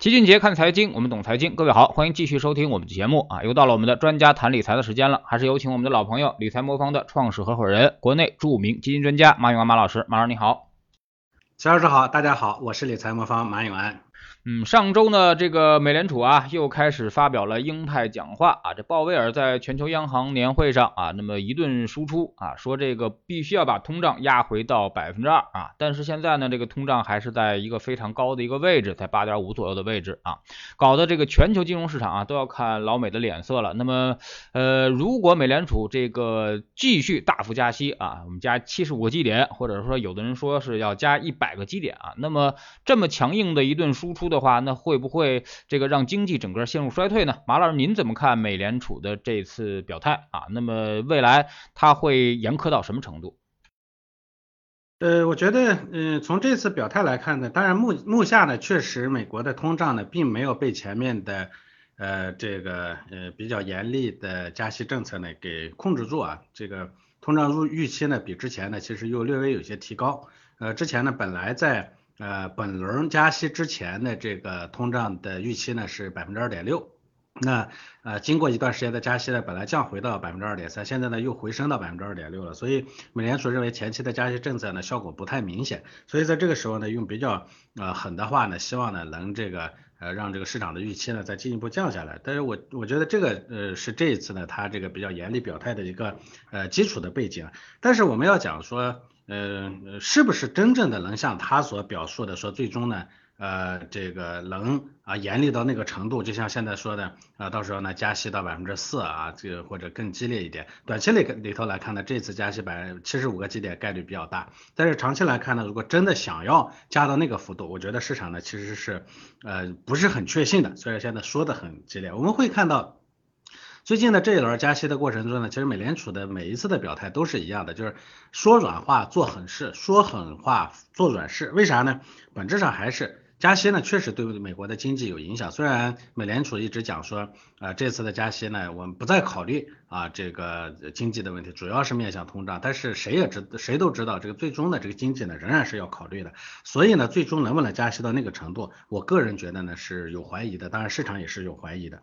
齐俊杰看财经，我们懂财经。各位好，欢迎继续收听我们的节目啊！又到了我们的专家谈理财的时间了，还是有请我们的老朋友理财魔方的创始合伙人、国内著名基金专家马永安马老师。马老师你好，齐老师好，大家好，我是理财魔方马永安。嗯，上周呢，这个美联储啊又开始发表了鹰派讲话啊。这鲍威尔在全球央行年会上啊，那么一顿输出啊，说这个必须要把通胀压回到百分之二啊。但是现在呢，这个通胀还是在一个非常高的一个位置，在八点五左右的位置啊，搞得这个全球金融市场啊都要看老美的脸色了。那么呃，如果美联储这个继续大幅加息啊，我们加七十五个基点，或者说有的人说是要加一百个基点啊，那么这么强硬的一顿输出。的话，那会不会这个让经济整个陷入衰退呢？马老师，您怎么看美联储的这次表态啊？那么未来它会严苛到什么程度？呃，我觉得，嗯，从这次表态来看呢，当然目目下呢，确实美国的通胀呢，并没有被前面的呃这个呃比较严厉的加息政策呢给控制住啊。这个通胀入预期呢，比之前呢其实又略微有些提高。呃，之前呢本来在呃，本轮加息之前的这个通胀的预期呢是百分之二点六，那呃经过一段时间的加息呢，本来降回到百分之二点三，现在呢又回升到百分之二点六了，所以美联储认为前期的加息政策呢效果不太明显，所以在这个时候呢用比较呃狠的话呢，希望呢能这个呃让这个市场的预期呢再进一步降下来，但是我我觉得这个呃是这一次呢它这个比较严厉表态的一个呃基础的背景，但是我们要讲说。呃，是不是真正的能像他所表述的说，最终呢，呃，这个能啊严厉到那个程度，就像现在说的啊，到时候呢加息到百分之四啊，这个或者更激烈一点。短期里里头来看呢，这次加息百分之七十五个基点概率比较大，但是长期来看呢，如果真的想要加到那个幅度，我觉得市场呢其实是呃不是很确信的，虽然现在说的很激烈，我们会看到。最近的这一轮加息的过程中呢，其实美联储的每一次的表态都是一样的，就是说软话做狠事，说狠话做软事。为啥呢？本质上还是加息呢，确实对美国的经济有影响。虽然美联储一直讲说，啊这次的加息呢，我们不再考虑啊这个经济的问题，主要是面向通胀。但是谁也知谁都知道，这个最终的这个经济呢，仍然是要考虑的。所以呢，最终能不能加息到那个程度，我个人觉得呢是有怀疑的，当然市场也是有怀疑的。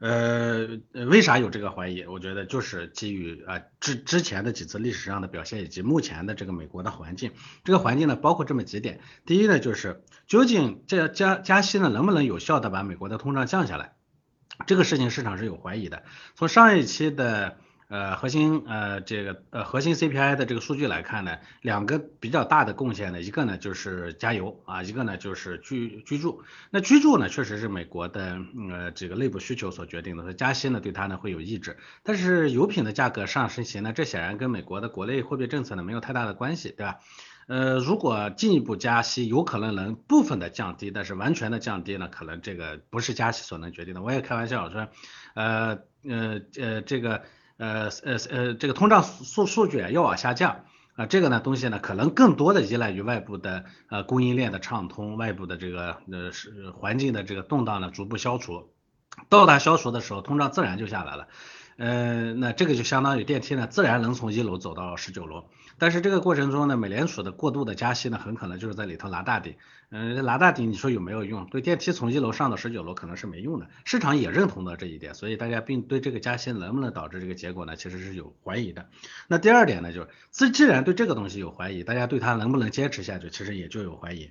呃，为啥有这个怀疑？我觉得就是基于啊之之前的几次历史上的表现，以及目前的这个美国的环境。这个环境呢，包括这么几点。第一呢，就是究竟这加加息呢，能不能有效的把美国的通胀降下来？这个事情市场是有怀疑的。从上一期的。呃，核心呃这个呃核心 CPI 的这个数据来看呢，两个比较大的贡献呢，一个呢就是加油啊，一个呢就是居居住。那居住呢，确实是美国的呃这个内部需求所决定的，加息呢对它呢会有抑制。但是油品的价格上升型呢，这显然跟美国的国内货币政策呢没有太大的关系，对吧？呃，如果进一步加息，有可能能部分的降低，但是完全的降低呢，可能这个不是加息所能决定的。我也开玩笑说，呃呃呃这个。呃呃呃，这个通胀数数据啊要往下降啊，这个呢东西呢可能更多的依赖于外部的呃供应链的畅通，外部的这个呃是环境的这个动荡呢逐步消除，到达消除的时候，通胀自然就下来了。呃，那这个就相当于电梯呢，自然能从一楼走到十九楼。但是这个过程中呢，美联储的过度的加息呢，很可能就是在里头拿大顶。嗯，拿大顶，你说有没有用？对电梯从一楼上到十九楼可能是没用的。市场也认同了这一点，所以大家并对这个加息能不能导致这个结果呢，其实是有怀疑的。那第二点呢，就是自既然对这个东西有怀疑，大家对它能不能坚持下去，其实也就有怀疑。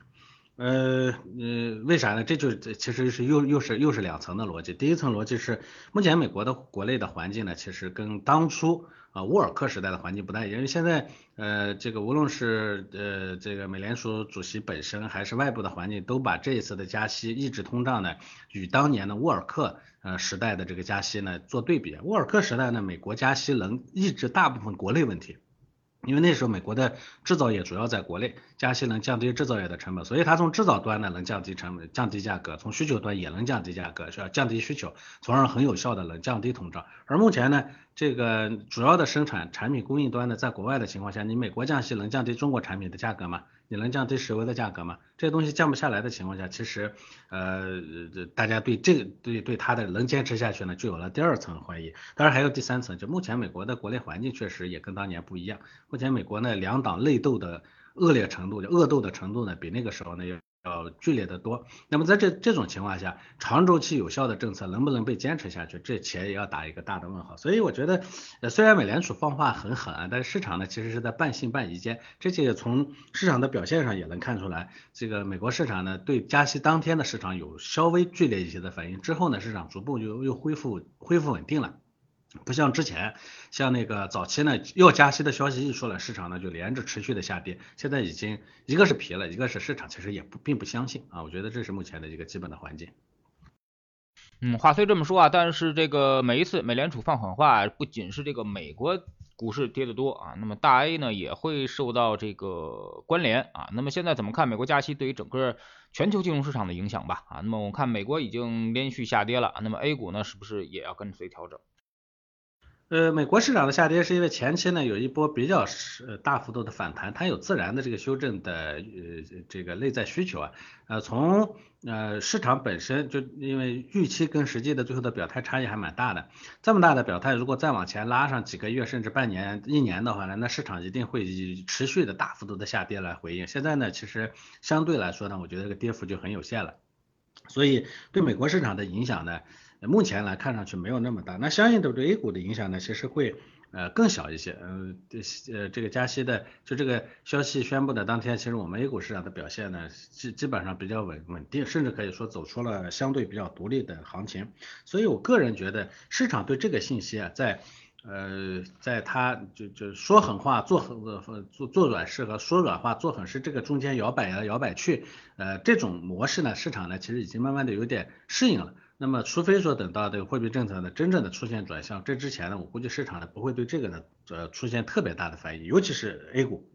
呃呃，为啥呢？这就是其实是又又是又是两层的逻辑。第一层逻辑是，目前美国的国内的环境呢，其实跟当初啊沃尔克时代的环境不太一样。因为现在呃这个无论是呃这个美联储主席本身，还是外部的环境，都把这一次的加息抑制通胀呢，与当年的沃尔克呃时代的这个加息呢做对比。沃尔克时代呢，美国加息能抑制大部分国内问题。因为那时候美国的制造业主要在国内，加息能降低制造业的成本，所以它从制造端呢能降低成本、降低价格，从需求端也能降低价格，是吧？降低需求，从而很有效的能降低通胀。而目前呢，这个主要的生产产品供应端呢，在国外的情况下，你美国降息能降低中国产品的价格吗？你能降低石油的价格吗？这些东西降不下来的情况下，其实呃大家对这个对对它的能坚持下去呢，就有了第二层怀疑。当然还有第三层，就目前美国的国内环境确实也跟当年不一样。目前美国呢两党内斗的恶劣程度，就恶斗的程度呢，比那个时候呢要要剧烈的多。那么在这这种情况下，长周期有效的政策能不能被坚持下去，这且也要打一个大的问号。所以我觉得，呃，虽然美联储放话很狠啊，但是市场呢其实是在半信半疑间。这些从市场的表现上也能看出来，这个美国市场呢对加息当天的市场有稍微剧烈一些的反应，之后呢市场逐步又又恢复恢复稳定了。不像之前，像那个早期呢，要加息的消息一出来，市场呢就连着持续的下跌。现在已经一个是皮了，一个是市场其实也不并不相信啊。我觉得这是目前的一个基本的环境。嗯，话虽这么说啊，但是这个每一次美联储放狠话，不仅是这个美国股市跌得多啊，那么大 A 呢也会受到这个关联啊。那么现在怎么看美国加息对于整个全球金融市场的影响吧？啊，那么我看美国已经连续下跌了，那么 A 股呢是不是也要跟随调整？呃，美国市场的下跌是因为前期呢有一波比较是大幅度的反弹，它有自然的这个修正的呃这个内在需求啊，呃从呃市场本身就因为预期跟实际的最后的表态差异还蛮大的，这么大的表态如果再往前拉上几个月甚至半年一年的话呢，那市场一定会以持续的大幅度的下跌来回应。现在呢其实相对来说呢，我觉得这个跌幅就很有限了，所以对美国市场的影响呢。目前来看上去没有那么大，那相应的对 A 股的影响呢，其实会呃更小一些。嗯，呃这个加息的就这个消息宣布的当天，其实我们 A 股市场的表现呢基基本上比较稳稳定，甚至可以说走出了相对比较独立的行情。所以我个人觉得市场对这个信息啊，在呃在它就就说狠话做狠做做软事和说软话做狠事这个中间摇摆来摇摆去，呃这种模式呢，市场呢其实已经慢慢的有点适应了。那么，除非说等到这个货币政策呢真正的出现转向，这之前呢，我估计市场呢不会对这个呢呃出现特别大的反应，尤其是 A 股。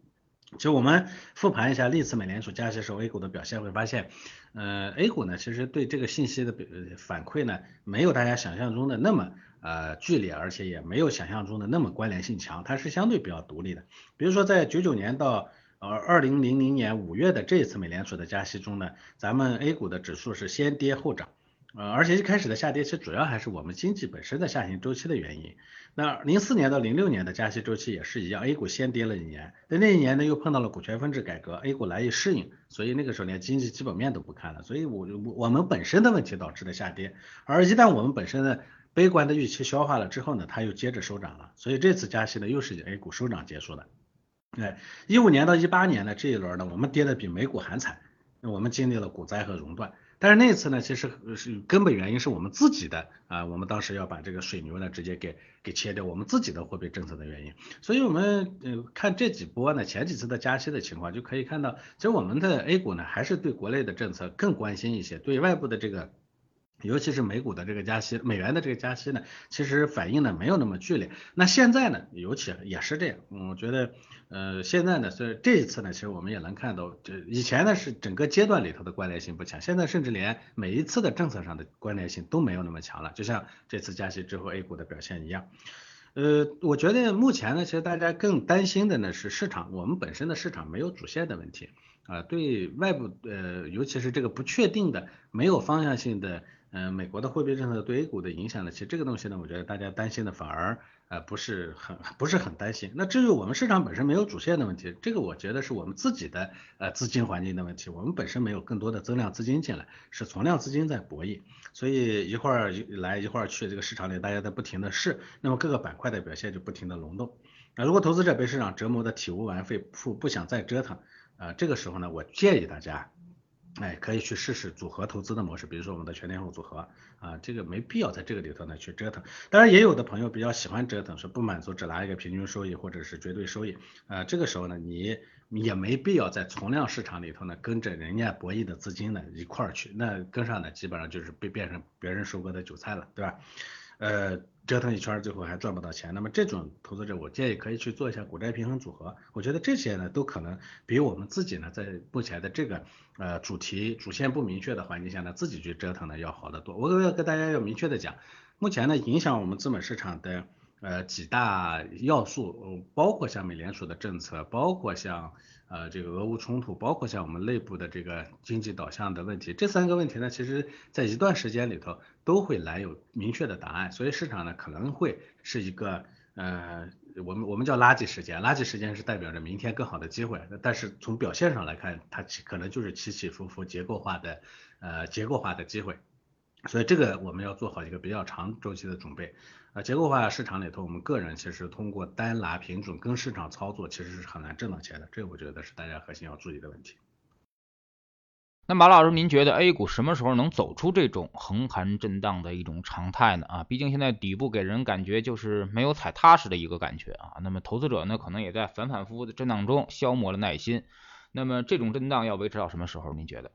其实我们复盘一下历次美联储加息时候 A 股的表现，会发现，呃，A 股呢其实对这个信息的反馈呢，没有大家想象中的那么呃剧烈，而且也没有想象中的那么关联性强，它是相对比较独立的。比如说在九九年到呃二零零零年五月的这一次美联储的加息中呢，咱们 A 股的指数是先跌后涨。呃，而且一开始的下跌其实主要还是我们经济本身的下行周期的原因。那零四年到零六年的加息周期也是一样，A 股先跌了一年，在那一年呢又碰到了股权分置改革，A 股难以适应，所以那个时候连经济基本面都不看了。所以我我们本身的问题导致的下跌，而一旦我们本身的悲观的预期消化了之后呢，它又接着收涨了。所以这次加息呢又是以 A 股收涨结束的。哎，一五年到一八年呢这一轮呢我们跌的比美股还惨，我们经历了股灾和熔断。但是那次呢，其实是根本原因是我们自己的啊，我们当时要把这个水牛呢直接给给切掉，我们自己的货币政策的原因。所以我们呃看这几波呢，前几次的加息的情况，就可以看到，其实我们的 A 股呢还是对国内的政策更关心一些，对外部的这个。尤其是美股的这个加息，美元的这个加息呢，其实反应呢没有那么剧烈。那现在呢，尤其也是这样。我觉得，呃，现在呢，所以这一次呢，其实我们也能看到，这以前呢是整个阶段里头的关联性不强，现在甚至连每一次的政策上的关联性都没有那么强了。就像这次加息之后 A 股的表现一样。呃，我觉得目前呢，其实大家更担心的呢是市场，我们本身的市场没有主线的问题啊，对外部呃，尤其是这个不确定的、没有方向性的。嗯，美国的货币政策对 A 股的影响呢？其实这个东西呢，我觉得大家担心的反而呃不是很不是很担心。那至于我们市场本身没有主线的问题，这个我觉得是我们自己的呃资金环境的问题。我们本身没有更多的增量资金进来，是存量资金在博弈，所以一会儿来一会儿去，这个市场里大家在不停的试，那么各个板块的表现就不停的轮动。那如果投资者被市场折磨的体无完肤，不不想再折腾，呃这个时候呢，我建议大家。哎，可以去试试组合投资的模式，比如说我们的全天候组合啊，这个没必要在这个里头呢去折腾。当然，也有的朋友比较喜欢折腾，说不满足只拿一个平均收益或者是绝对收益，呃，这个时候呢，你也没必要在存量市场里头呢跟着人家博弈的资金呢一块儿去，那跟上呢基本上就是被变成别人收割的韭菜了，对吧？呃，折腾一圈最后还赚不到钱，那么这种投资者，我建议可以去做一下股债平衡组合。我觉得这些呢，都可能比我们自己呢，在目前的这个呃主题主线不明确的环境下呢，自己去折腾呢要好得多。我要跟大家要明确的讲，目前呢，影响我们资本市场的呃几大要素，包括像美联储的政策，包括像。呃，这个俄乌冲突，包括像我们内部的这个经济导向的问题，这三个问题呢，其实在一段时间里头都会来有明确的答案，所以市场呢可能会是一个呃我们我们叫垃圾时间，垃圾时间是代表着明天更好的机会，但是从表现上来看，它可能就是起起伏伏结构化的呃结构化的机会，所以这个我们要做好一个比较长周期的准备。啊，结构化市场里头，我们个人其实通过单拿品种跟市场操作，其实是很难挣到钱的，这个我觉得是大家核心要注意的问题。那马老师，您觉得 A 股什么时候能走出这种横盘震荡的一种常态呢？啊，毕竟现在底部给人感觉就是没有踩踏实的一个感觉啊。那么投资者呢，可能也在反反复复的震荡中消磨了耐心。那么这种震荡要维持到什么时候？您觉得？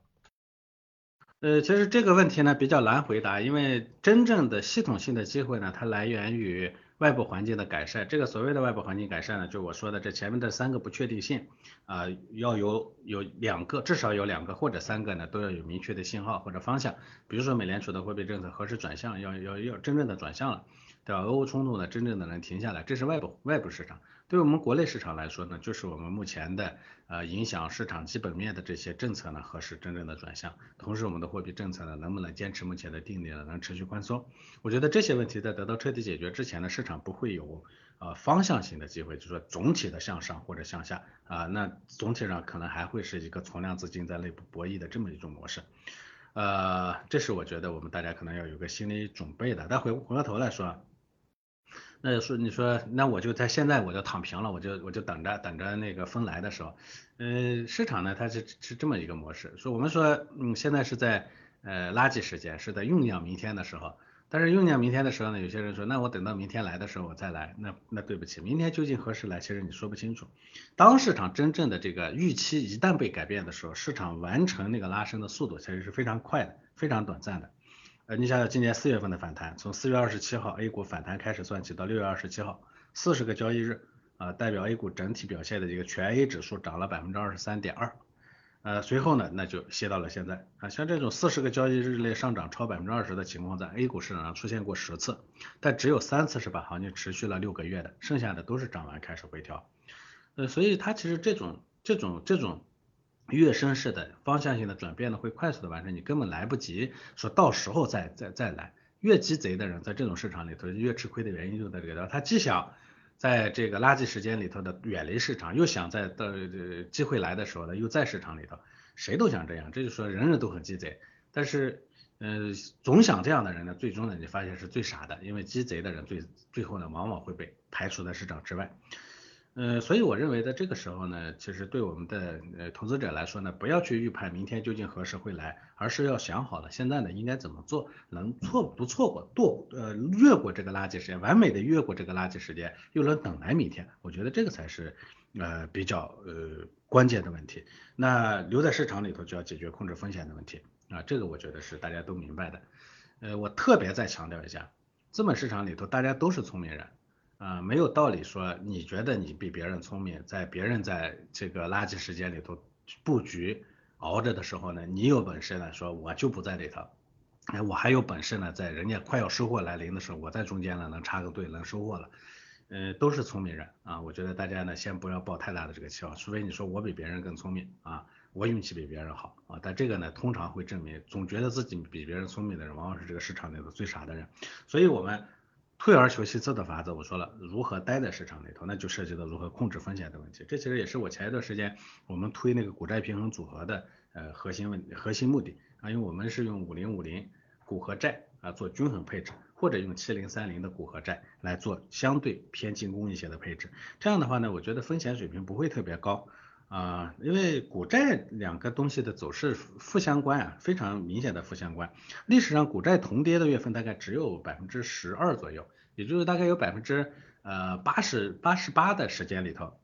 呃，其实这个问题呢比较难回答，因为真正的系统性的机会呢，它来源于。外部环境的改善，这个所谓的外部环境改善呢，就我说的这前面的三个不确定性啊，要有有两个，至少有两个或者三个呢，都要有明确的信号或者方向。比如说美联储的货币政策何时转向，要要要真正的转向了，对吧？俄乌冲突呢，真正的能停下来，这是外部外部市场。对我们国内市场来说呢，就是我们目前的呃影响市场基本面的这些政策呢，何时真正的转向？同时我们的货币政策呢，能不能坚持目前的定力呢？能持续宽松？我觉得这些问题在得到彻底解决之前呢，市场不会有呃方向性的机会，就是说总体的向上或者向下啊，那总体上可能还会是一个存量资金在内部博弈的这么一种模式。呃，这是我觉得我们大家可能要有个心理准备的。但回回过头来说。那就说你说那我就在现在我就躺平了，我就我就等着等着那个风来的时候，呃，市场呢它是是这么一个模式，说我们说嗯现在是在呃垃圾时间，是在酝酿明天的时候，但是酝酿明天的时候呢，有些人说那我等到明天来的时候我再来，那那对不起，明天究竟何时来，其实你说不清楚。当市场真正的这个预期一旦被改变的时候，市场完成那个拉升的速度其实是非常快的，非常短暂的。呃，你想想今年四月份的反弹，从四月二十七号 A 股反弹开始算起，到六月二十七号，四十个交易日啊，代表 A 股整体表现的一个全 A 指数涨了百分之二十三点二，呃，随后呢，那就歇到了现在啊，像这种四十个交易日内上涨超百分之二十的情况，在 A 股市场上出现过十次，但只有三次是把行情持续了六个月的，剩下的都是涨完开始回调，呃，所以它其实这种这种这种。跃升式的方向性的转变呢，会快速的完成，你根本来不及说到时候再再再来。越鸡贼的人在这种市场里头越吃亏的原因就在这个，他既想在这个垃圾时间里头的远离市场，又想在到机会来的时候呢又在市场里头，谁都想这样，这就说人人都很鸡贼。但是，呃，总想这样的人呢，最终呢你发现是最傻的，因为鸡贼的人最最后呢往往会被排除在市场之外。呃，所以我认为在这个时候呢，其实对我们的呃投资者来说呢，不要去预判明天究竟何时会来，而是要想好了现在呢应该怎么做，能错不错过度呃越过这个垃圾时间，完美的越过这个垃圾时间，又能等来明天，我觉得这个才是呃比较呃关键的问题。那留在市场里头就要解决控制风险的问题啊，这个我觉得是大家都明白的。呃，我特别再强调一下，资本市场里头大家都是聪明人。啊，没有道理说你觉得你比别人聪明，在别人在这个垃圾时间里头布局熬着的时候呢，你有本事呢，说我就不在里头，哎，我还有本事呢，在人家快要收获来临的时候，我在中间呢能插个队能收获了，呃，都是聪明人啊，我觉得大家呢先不要抱太大的这个期望，除非你说我比别人更聪明啊，我运气比别人好啊，但这个呢通常会证明，总觉得自己比别人聪明的人，往往是这个市场里头最傻的人，所以我们。退而求其次的法则，我说了，如何待在市场里头，那就涉及到如何控制风险的问题。这其实也是我前一段时间我们推那个股债平衡组合的呃核心问核心目的啊，因为我们是用五零五零股和债啊做均衡配置，或者用七零三零的股和债来做相对偏进攻一些的配置。这样的话呢，我觉得风险水平不会特别高。啊，因为股债两个东西的走势负相关啊，非常明显的负相关。历史上股债同跌的月份大概只有百分之十二左右，也就是大概有百分之呃八十八十八的时间里头，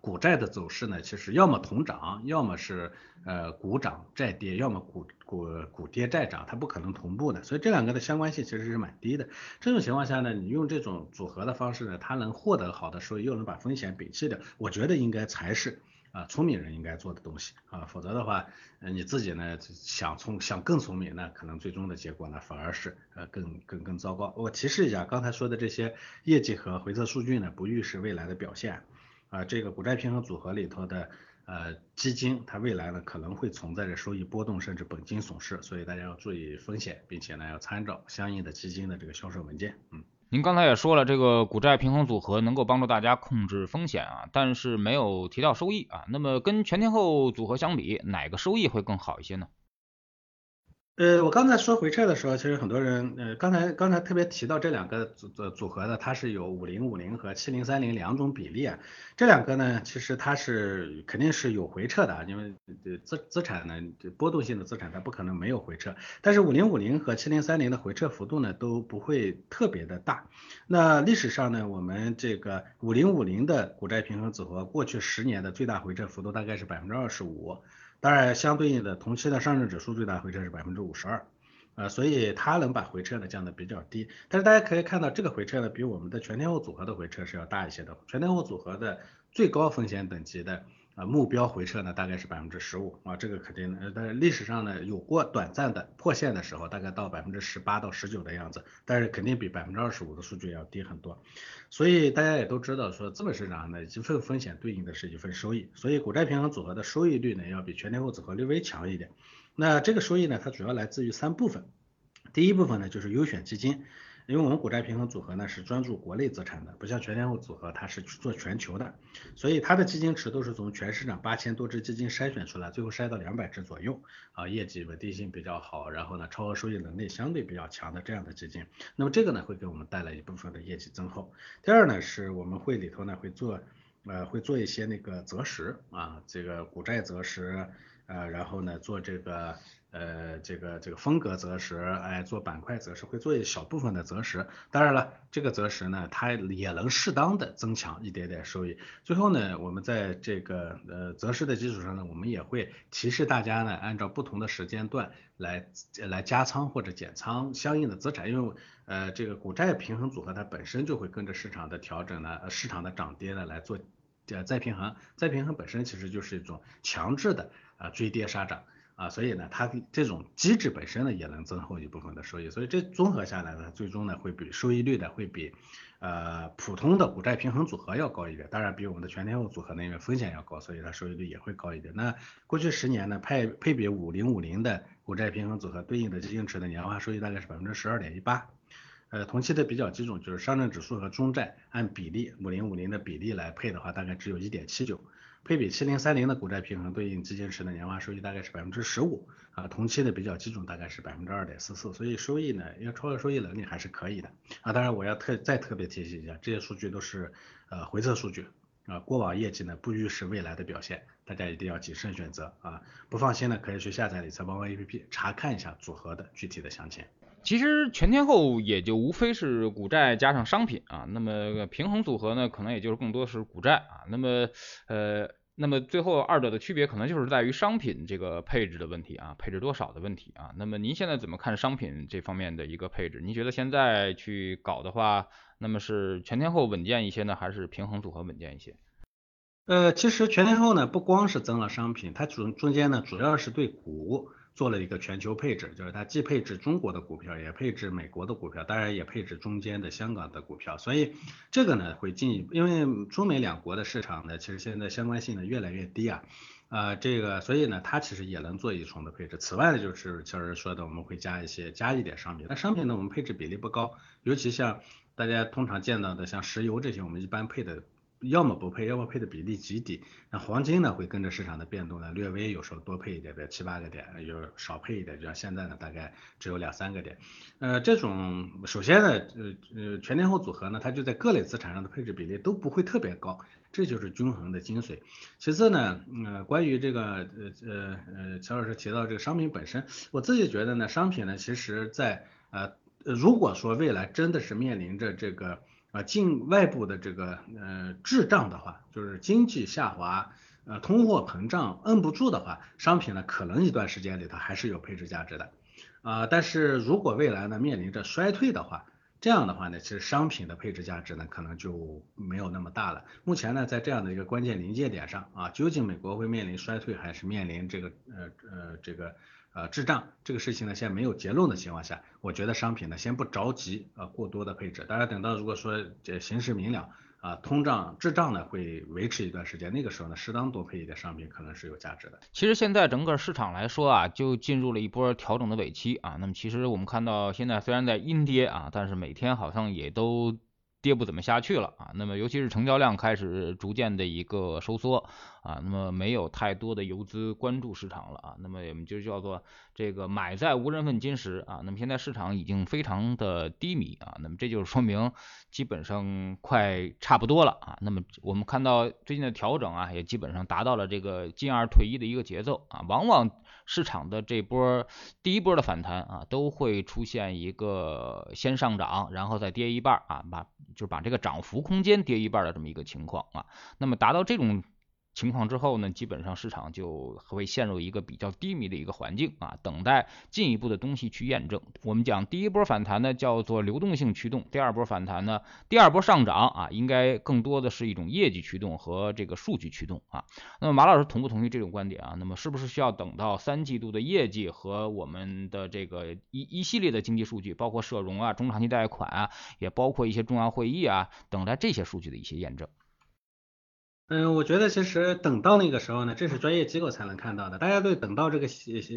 股债的走势呢，其实要么同涨，要么是呃股涨债跌，要么股股股跌债涨，它不可能同步的。所以这两个的相关性其实是蛮低的。这种情况下呢，你用这种组合的方式呢，它能获得好的收益，又能把风险摒弃掉，我觉得应该才是。啊，聪明人应该做的东西啊，否则的话，呃，你自己呢想聪想更聪明，那可能最终的结果呢反而是呃更更更糟糕。我提示一下，刚才说的这些业绩和回测数据呢，不预示未来的表现啊。这个股债平衡组合里头的呃基金，它未来呢可能会存在着收益波动甚至本金损失，所以大家要注意风险，并且呢要参照相应的基金的这个销售文件，嗯。您刚才也说了，这个股债平衡组合能够帮助大家控制风险啊，但是没有提到收益啊。那么跟全天候组合相比，哪个收益会更好一些呢？呃，我刚才说回撤的时候，其实很多人，呃，刚才刚才特别提到这两个组组组合的，它是有五零五零和七零三零两种比例啊。这两个呢，其实它是肯定是有回撤的，因为资资产呢，波动性的资产它不可能没有回撤。但是五零五零和七零三零的回撤幅度呢都不会特别的大。那历史上呢，我们这个五零五零的股债平衡组合，过去十年的最大回撤幅度大概是百分之二十五。当然，相对应的同期的上证指数最大回撤是百分之五十二，呃，所以它能把回撤呢降得比较低。但是大家可以看到，这个回撤呢比我们的全天候组合的回撤是要大一些的。全天候组合的最高风险等级的。啊，目标回撤呢大概是百分之十五啊，这个肯定，的，但是历史上呢有过短暂的破线的时候，大概到百分之十八到十九的样子，但是肯定比百分之二十五的数据要低很多。所以大家也都知道，说资本市场呢一份风险对应的是一份收益，所以股债平衡组合的收益率呢要比全天候组合略微强一点。那这个收益呢，它主要来自于三部分，第一部分呢就是优选基金。因为我们股债平衡组合呢是专注国内资产的，不像全天候组合它是做全球的，所以它的基金池都是从全市场八千多只基金筛选出来，最后筛到两百只左右，啊，业绩稳定性比较好，然后呢超额收益能力相对比较强的这样的基金，那么这个呢会给我们带来一部分的业绩增厚。第二呢是我们会里头呢会做，呃会做一些那个择时啊，这个股债择时，呃然后呢做这个。呃，这个这个风格择时，哎，做板块择时会做一小部分的择时，当然了，这个择时呢，它也能适当的增强一点点收益。最后呢，我们在这个呃择时的基础上呢，我们也会提示大家呢，按照不同的时间段来来加仓或者减仓相应的资产，因为呃这个股债平衡组合它本身就会跟着市场的调整呢，市场的涨跌呢来做呃再平衡，再平衡本身其实就是一种强制的啊追跌杀涨。啊，所以呢，它这种机制本身呢，也能增厚一部分的收益，所以这综合下来呢，最终呢，会比收益率呢会比呃普通的股债平衡组合要高一点，当然比我们的全天候组合呢，因为风险要高，所以它收益率也会高一点。那过去十年呢，配配比五零五零的股债平衡组合对应的基金池的年化收益大概是百分之十二点一八，呃，同期的比较基准就是上证指数和中债按比例五零五零的比例来配的话，大概只有一点七九。配比七零三零的股债平衡对应基金池的年化收益大概是百分之十五啊，同期的比较基准大概是百分之二点四四，所以收益呢，要超额收益能力还是可以的啊。当然我要特再特别提醒一下，这些数据都是呃回测数据啊，过往业绩呢不预示未来的表现，大家一定要谨慎选择啊。不放心呢，可以去下载理财帮帮 APP 查看一下组合的具体的详情。其实全天候也就无非是股债加上商品啊，那么平衡组合呢，可能也就是更多是股债啊，那么呃，那么最后二者的区别可能就是在于商品这个配置的问题啊，配置多少的问题啊。那么您现在怎么看商品这方面的一个配置？您觉得现在去搞的话，那么是全天候稳健一些呢，还是平衡组合稳健一些？呃，其实全天候呢，不光是增了商品，它主中间呢，主要是对股。做了一个全球配置，就是它既配置中国的股票，也配置美国的股票，当然也配置中间的香港的股票。所以这个呢会进一步，因为中美两国的市场呢，其实现在相关性呢越来越低啊，呃，这个所以呢它其实也能做一重的配置。此外呢就是乔儿说的，我们会加一些加一点商品，那商品呢我们配置比例不高，尤其像大家通常见到的像石油这些，我们一般配的。要么不配，要么配的比例极低。那黄金呢，会跟着市场的变动呢，略微有时候多配一点，比如七八个点，有少配一点，就像现在呢，大概只有两三个点。呃，这种首先呢，呃呃，全天候组合呢，它就在各类资产上的配置比例都不会特别高，这就是均衡的精髓。其次呢，呃，关于这个呃呃呃，乔老师提到这个商品本身，我自己觉得呢，商品呢，其实在呃，如果说未来真的是面临着这个。啊，境外部的这个呃滞胀的话，就是经济下滑，呃通货膨胀摁不住的话，商品呢可能一段时间里头还是有配置价值的，啊，但是如果未来呢面临着衰退的话，这样的话呢，其实商品的配置价值呢可能就没有那么大了。目前呢在这样的一个关键临界点上啊，究竟美国会面临衰退还是面临这个呃呃这个？呃，滞胀这个事情呢，现在没有结论的情况下，我觉得商品呢先不着急啊，过多的配置。大家，等到如果说这形势明了啊，通胀滞胀呢会维持一段时间，那个时候呢，适当多配一点商品可能是有价值的。其实现在整个市场来说啊，就进入了一波调整的尾期啊。那么其实我们看到现在虽然在阴跌啊，但是每天好像也都。跌不怎么下去了啊，那么尤其是成交量开始逐渐的一个收缩啊，那么没有太多的游资关注市场了啊，那么我们就叫做这个买在无人问津时啊，那么现在市场已经非常的低迷啊，那么这就是说明基本上快差不多了啊，那么我们看到最近的调整啊，也基本上达到了这个进而退一的一个节奏啊，往往市场的这波第一波的反弹啊，都会出现一个先上涨，然后再跌一半啊，把就是把这个涨幅空间跌一半的这么一个情况啊，那么达到这种。情况之后呢，基本上市场就会陷入一个比较低迷的一个环境啊，等待进一步的东西去验证。我们讲第一波反弹呢叫做流动性驱动，第二波反弹呢，第二波上涨啊，应该更多的是一种业绩驱动和这个数据驱动啊。那么马老师同不同意这种观点啊？那么是不是需要等到三季度的业绩和我们的这个一一系列的经济数据，包括社融啊、中长期贷款啊，也包括一些重要会议啊，等待这些数据的一些验证？嗯，我觉得其实等到那个时候呢，这是专业机构才能看到的。大家对等到这个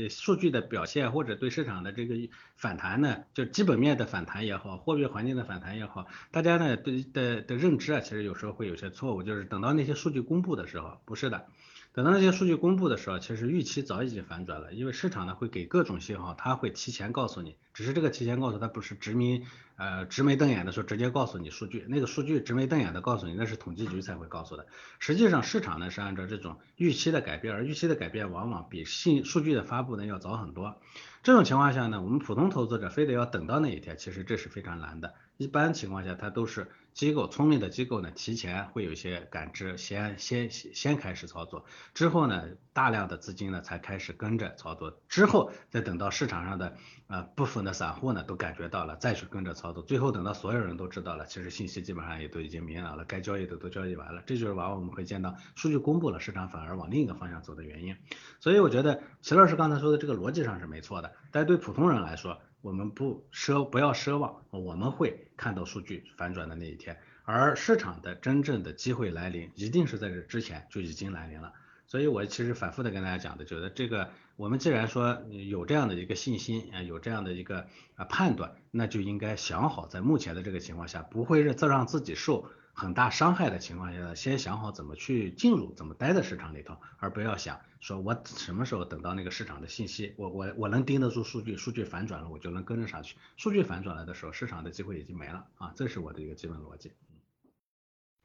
数据的表现，或者对市场的这个反弹呢，就基本面的反弹也好，货币环境的反弹也好，大家呢对的的认知啊，其实有时候会有些错误，就是等到那些数据公布的时候，不是的。等到那些数据公布的时候，其实预期早已经反转了，因为市场呢会给各种信号，它会提前告诉你，只是这个提前告诉它不是直明呃直眉瞪眼的时候直接告诉你数据，那个数据直眉瞪眼的告诉你，那是统计局才会告诉的。实际上市场呢是按照这种预期的改变，而预期的改变往往比信数据的发布呢要早很多。这种情况下呢，我们普通投资者非得要等到那一天，其实这是非常难的。一般情况下，它都是机构聪明的机构呢，提前会有一些感知，先先先开始操作，之后呢，大量的资金呢才开始跟着操作，之后再等到市场上的呃部分的散户呢都感觉到了，再去跟着操作，最后等到所有人都知道了，其实信息基本上也都已经明了了，该交易的都交易完了，这就是往往我们会见到数据公布了，市场反而往另一个方向走的原因。所以我觉得齐老师刚才说的这个逻辑上是没错的，但对普通人来说。我们不奢不要奢望，我们会看到数据反转的那一天，而市场的真正的机会来临，一定是在这之前就已经来临了。所以我其实反复的跟大家讲的，觉得这个我们既然说有这样的一个信心啊，有这样的一个啊判断，那就应该想好在目前的这个情况下，不会让让自己受。很大伤害的情况下，先想好怎么去进入，怎么待在市场里头，而不要想说我什么时候等到那个市场的信息，我我我能盯得住数据，数据反转了，我就能跟着上去。数据反转了的时候，市场的机会已经没了啊，这是我的一个基本逻辑。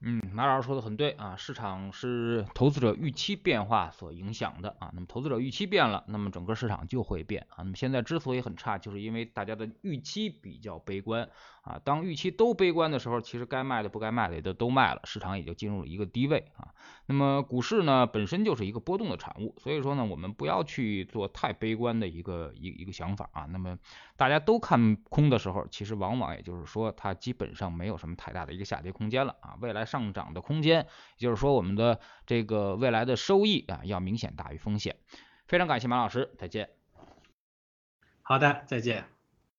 嗯，马老师说的很对啊，市场是投资者预期变化所影响的啊，那么投资者预期变了，那么整个市场就会变啊。那么现在之所以很差，就是因为大家的预期比较悲观啊。当预期都悲观的时候，其实该卖的不该卖的也都都卖了，市场也就进入了一个低位啊。那么股市呢，本身就是一个波动的产物，所以说呢，我们不要去做太悲观的一个一一个想法啊。那么大家都看空的时候，其实往往也就是说，它基本上没有什么太大的一个下跌空间了啊。未来。上涨的空间，也就是说，我们的这个未来的收益啊，要明显大于风险。非常感谢马老师，再见。好的，再见。